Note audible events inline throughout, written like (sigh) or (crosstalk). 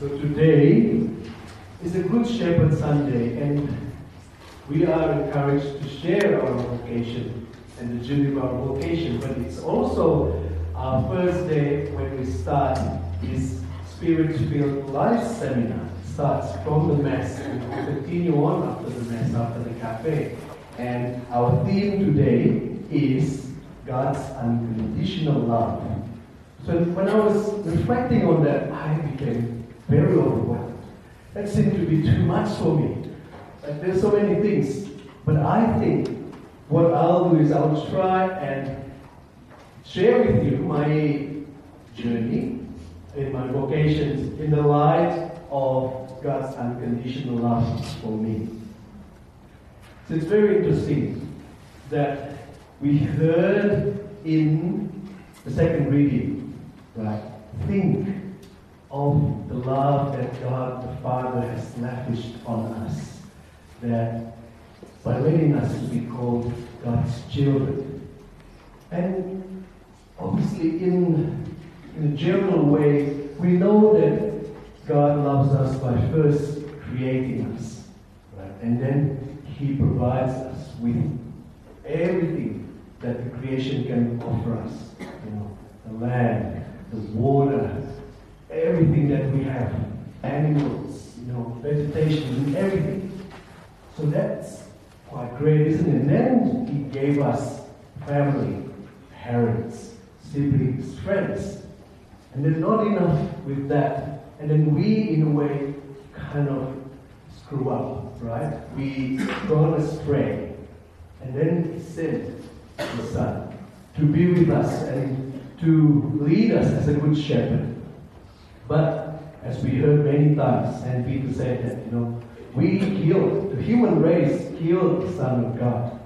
So today is a Good Shepherd Sunday, and we are encouraged to share our vocation and the journey of our vocation. But it's also our first day when we start this Spirit-filled life seminar. Starts from the Mass and will continue on after the Mass, after the cafe. And our theme today is God's unconditional love. So when I was reflecting on that, I became very overwhelmed. That seemed to be too much for me. Like there's so many things. But I think what I'll do is I'll try and share with you my journey in my vocations in the light of God's unconditional love for me. So it's very interesting that we heard in the second reading, right? Think of the love that God the Father has lavished on us. That by letting us to be called God's children. And obviously, in, in a general way, we know that God loves us by first creating us. Right? And then He provides us with everything that the creation can offer us. You know, the land, the water, everything that we have, animals, you know, vegetation, everything. So that's quite great, isn't it? And then he gave us family, parents, siblings, friends. And then not enough with that. And then we, in a way, kind of screw up, right? We gone astray. And then he sent the Son to be with us and to lead us as a good shepherd. But as we heard many times, and people said that, you know, we killed, the human race killed the Son of God.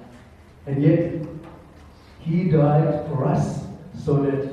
And yet, He died for us so that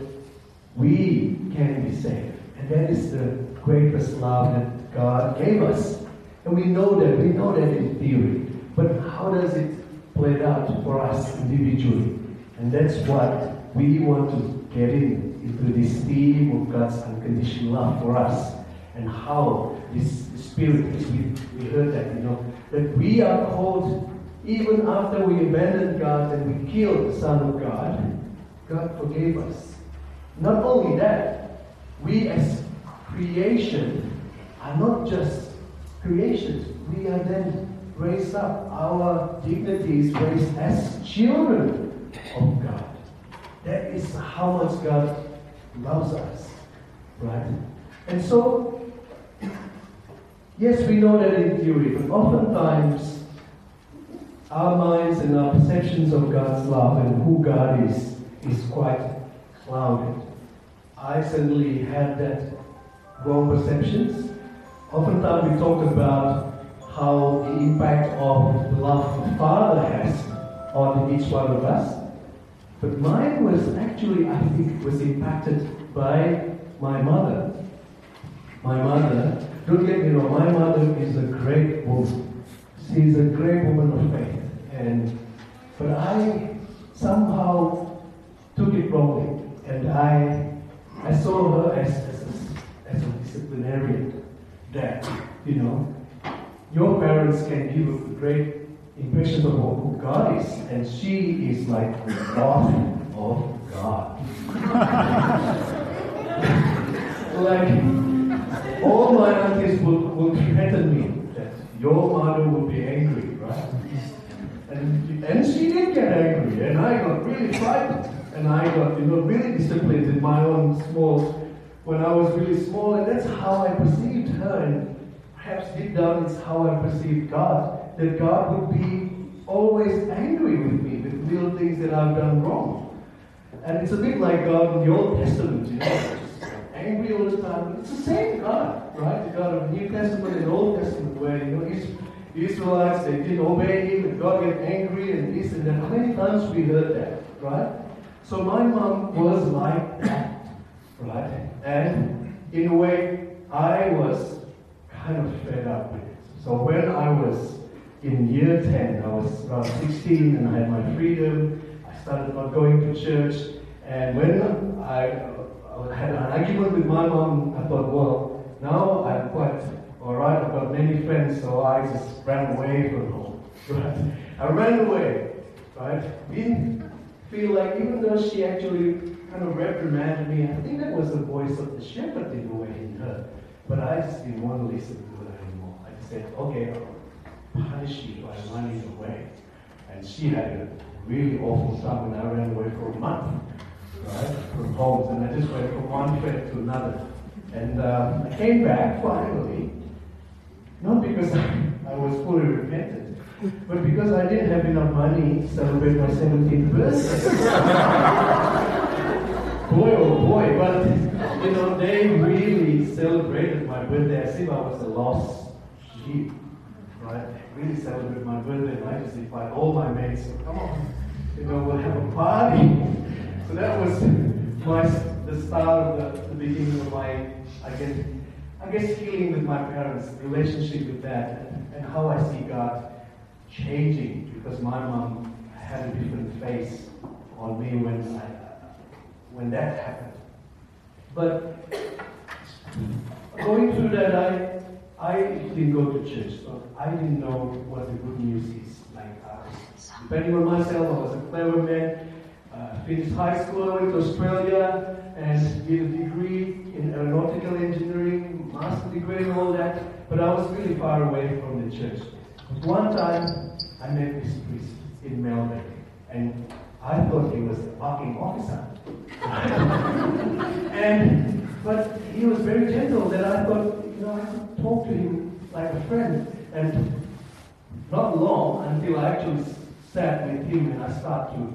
we can be saved. And that is the greatest love that God gave us. And we know that, we know that in theory. But how does it play out for us individually? And that's what we want to get in into this theme of God's unconditional love for us and how this spirit is we, we heard that, you know, that we are called even after we abandoned God and we killed the Son of God, God forgave us. Not only that, we as creation are not just creations. We are then raised up. Our dignity is raised as children of God. That is how much God loves us. Right? And so, yes, we know that in theory, but oftentimes our minds and our perceptions of God's love and who God is is quite clouded. I certainly had that wrong perceptions. Oftentimes we talk about how the impact of the love the Father has on each one of us. But mine was actually, I think, was impacted by my mother. My mother, don't get me wrong, my mother is a great woman. She's a great woman of faith. And but I somehow took it wrongly. And I I saw her as, as, a, as a disciplinarian. That, you know, your parents can give a great impression of who God is, and she is like the daughter of God. (laughs) like all my aunties would, would threaten me that your mother would be angry, right? And, and she did get angry, and I got really frightened, and I got you know really disciplined in my own small when I was really small, and that's how I perceived her, and perhaps deep down it's how I perceived God that God would be always angry with me with little things that I've done wrong. And it's a bit like God in the Old Testament, you know, uh, angry all the time. It's the same God, right? The God of the New Testament and Old Testament, where you know Israelites they didn't obey Him, and God get angry and this and that. How many times we heard that, right? So my mom was like that, right? And in a way, I was kind of fed up with it. So when I was in year 10, I was about 16 and I had my freedom. I started not going to church. And when I, I had an argument with my mom, I thought, well, now I'm quite all right. I've got many friends, so I just ran away from home. (laughs) Right? I ran away, right? Didn't feel like, even though she actually kind of reprimanded me, I think that was the voice of the shepherd in a way in her. But I just didn't want to listen to her anymore. I just said, okay, punish by running away. And she had a really awful time when I ran away for a month, right, from home. And I just went from one friend to another. And um, I came back finally, not because I was fully repentant, but because I didn't have enough money to celebrate my 17th birthday. (laughs) boy, oh boy, but you know, they really celebrated my birthday as if I was a lost sheep, right? Really celebrated my birthday, and I just invited all my mates, so come on, you know, we'll have a party. So that was my, the start of the, the beginning of my, I guess, I guess healing with my parents, relationship with that, and, and how I see God changing because my mom had a different face on me when I, when that happened. But going through that, I I didn't go to church, so I didn't know what the good news is. Like, uh, depending on myself, I was a clever man. Uh, finished high school, went to Australia, and did a degree in aeronautical engineering, master degree, and all that. But I was really far away from the church. But one time, I met this priest in Melbourne, and I thought he was a parking officer. (laughs) and but he was very gentle that I thought, you know, I could talk to him like a friend. And not long until I actually sat with him and I started to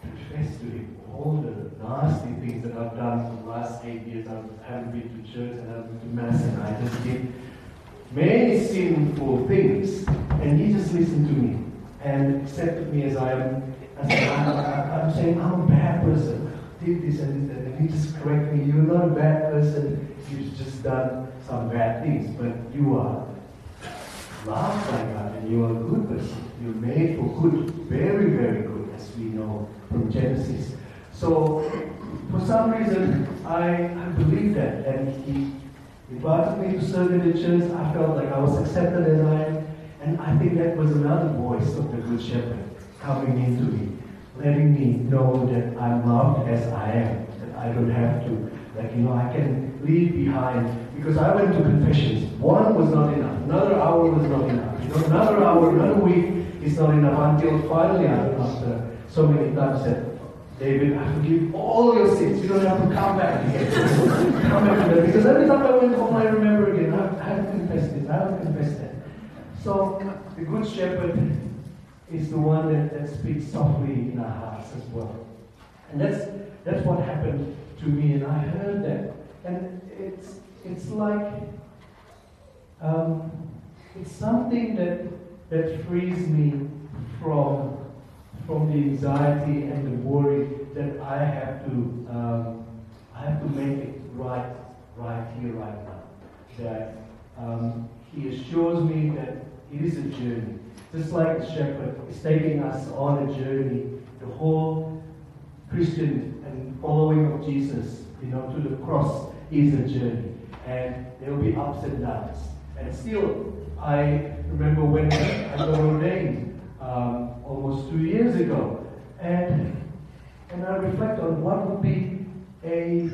confess to him all the nasty things that I've done for the last eight years. I haven't been to church and I haven't been to mass and I just did many sinful things. And he just listened to me and accepted me as I am. I, am saying, I'm a bad person. Did this and and just correct me. You're not a bad person. You've just done some bad things, but you are loved by God and you are a good person. You're made for good, very, very good, as we know from Genesis. So, for some reason, I, I believe that, and he invited me to serve in the church. I felt like I was accepted as I am, and I think that was another voice of the Good Shepherd coming into me, letting me know that I'm loved as I am, that I don't have to, like, you know, I can leave behind, because I went to confessions. One was not enough, another hour was not enough, you know, another hour, another week is not enough, until finally, after so many times, said, David, I forgive all your sins. You don't have to come back again. (laughs) come back again. Because every time I went home, I remember again, I haven't confessed this, I haven't confessed that. So, the Good Shepherd is the one that, that speaks softly in our hearts as well. And that's, that's what happened to me, and I heard that. And it's, it's like, um, it's something that, that frees me from from the anxiety and the worry that I have to um, I have to make it right right here right now. That um, He assures me that it is a journey, just like the shepherd is taking us on a journey. The whole Christian and following of Jesus, you know, to the cross is a journey, and there will be ups and downs. And still, I remember when I got ordained. Um, almost two years ago. And, and I reflect on what would be a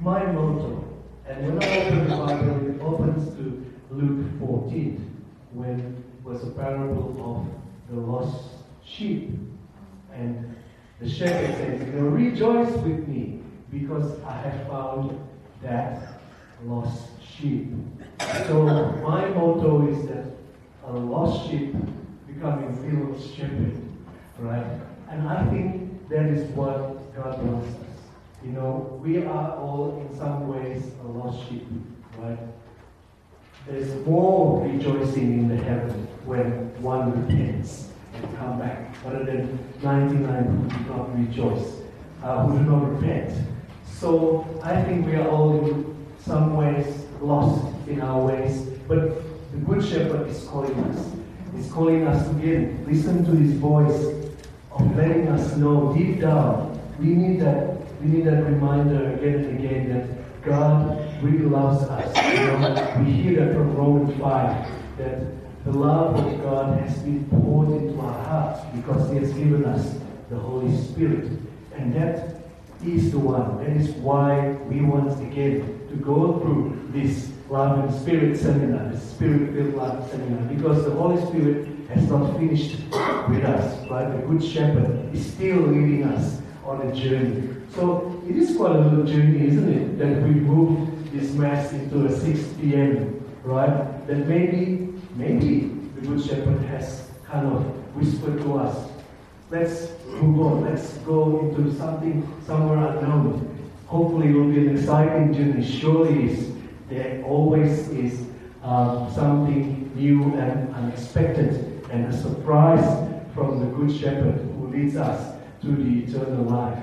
my motto. And when I open the Bible, it opens to Luke 14, when was a parable of the lost sheep. And the shepherd says, you know, rejoice with me because I have found that lost sheep. So my motto is that a lost sheep becoming real stupid, right? And I think that is what God wants us. You know, we are all in some ways a lost sheep, right? There's more rejoicing in the heaven when one repents and come back, rather than 99 who do not rejoice, uh, who do not repent. So I think we are all in some ways lost in our ways, but the Good Shepherd is calling us He's calling us again. Listen to his voice of letting us know deep down. We need that. We need that reminder again and again that God really loves us. You know, we hear that from Romans 5 that the love of God has been poured into our hearts because He has given us the Holy Spirit. And that is the one. That is why we once again to go through this love and spirit seminar, the spirit filled love seminar, because the Holy Spirit has not finished with us, right? The Good Shepherd is still leading us on a journey. So it is quite a little journey, isn't it? That we move this Mass into a 6 p.m., right? That maybe, maybe the Good Shepherd has kind of whispered to us, let's move on, let's go into something somewhere unknown. Hopefully it will be an exciting journey. Surely is. There always is um, something new and unexpected and a surprise from the Good Shepherd who leads us to the eternal life.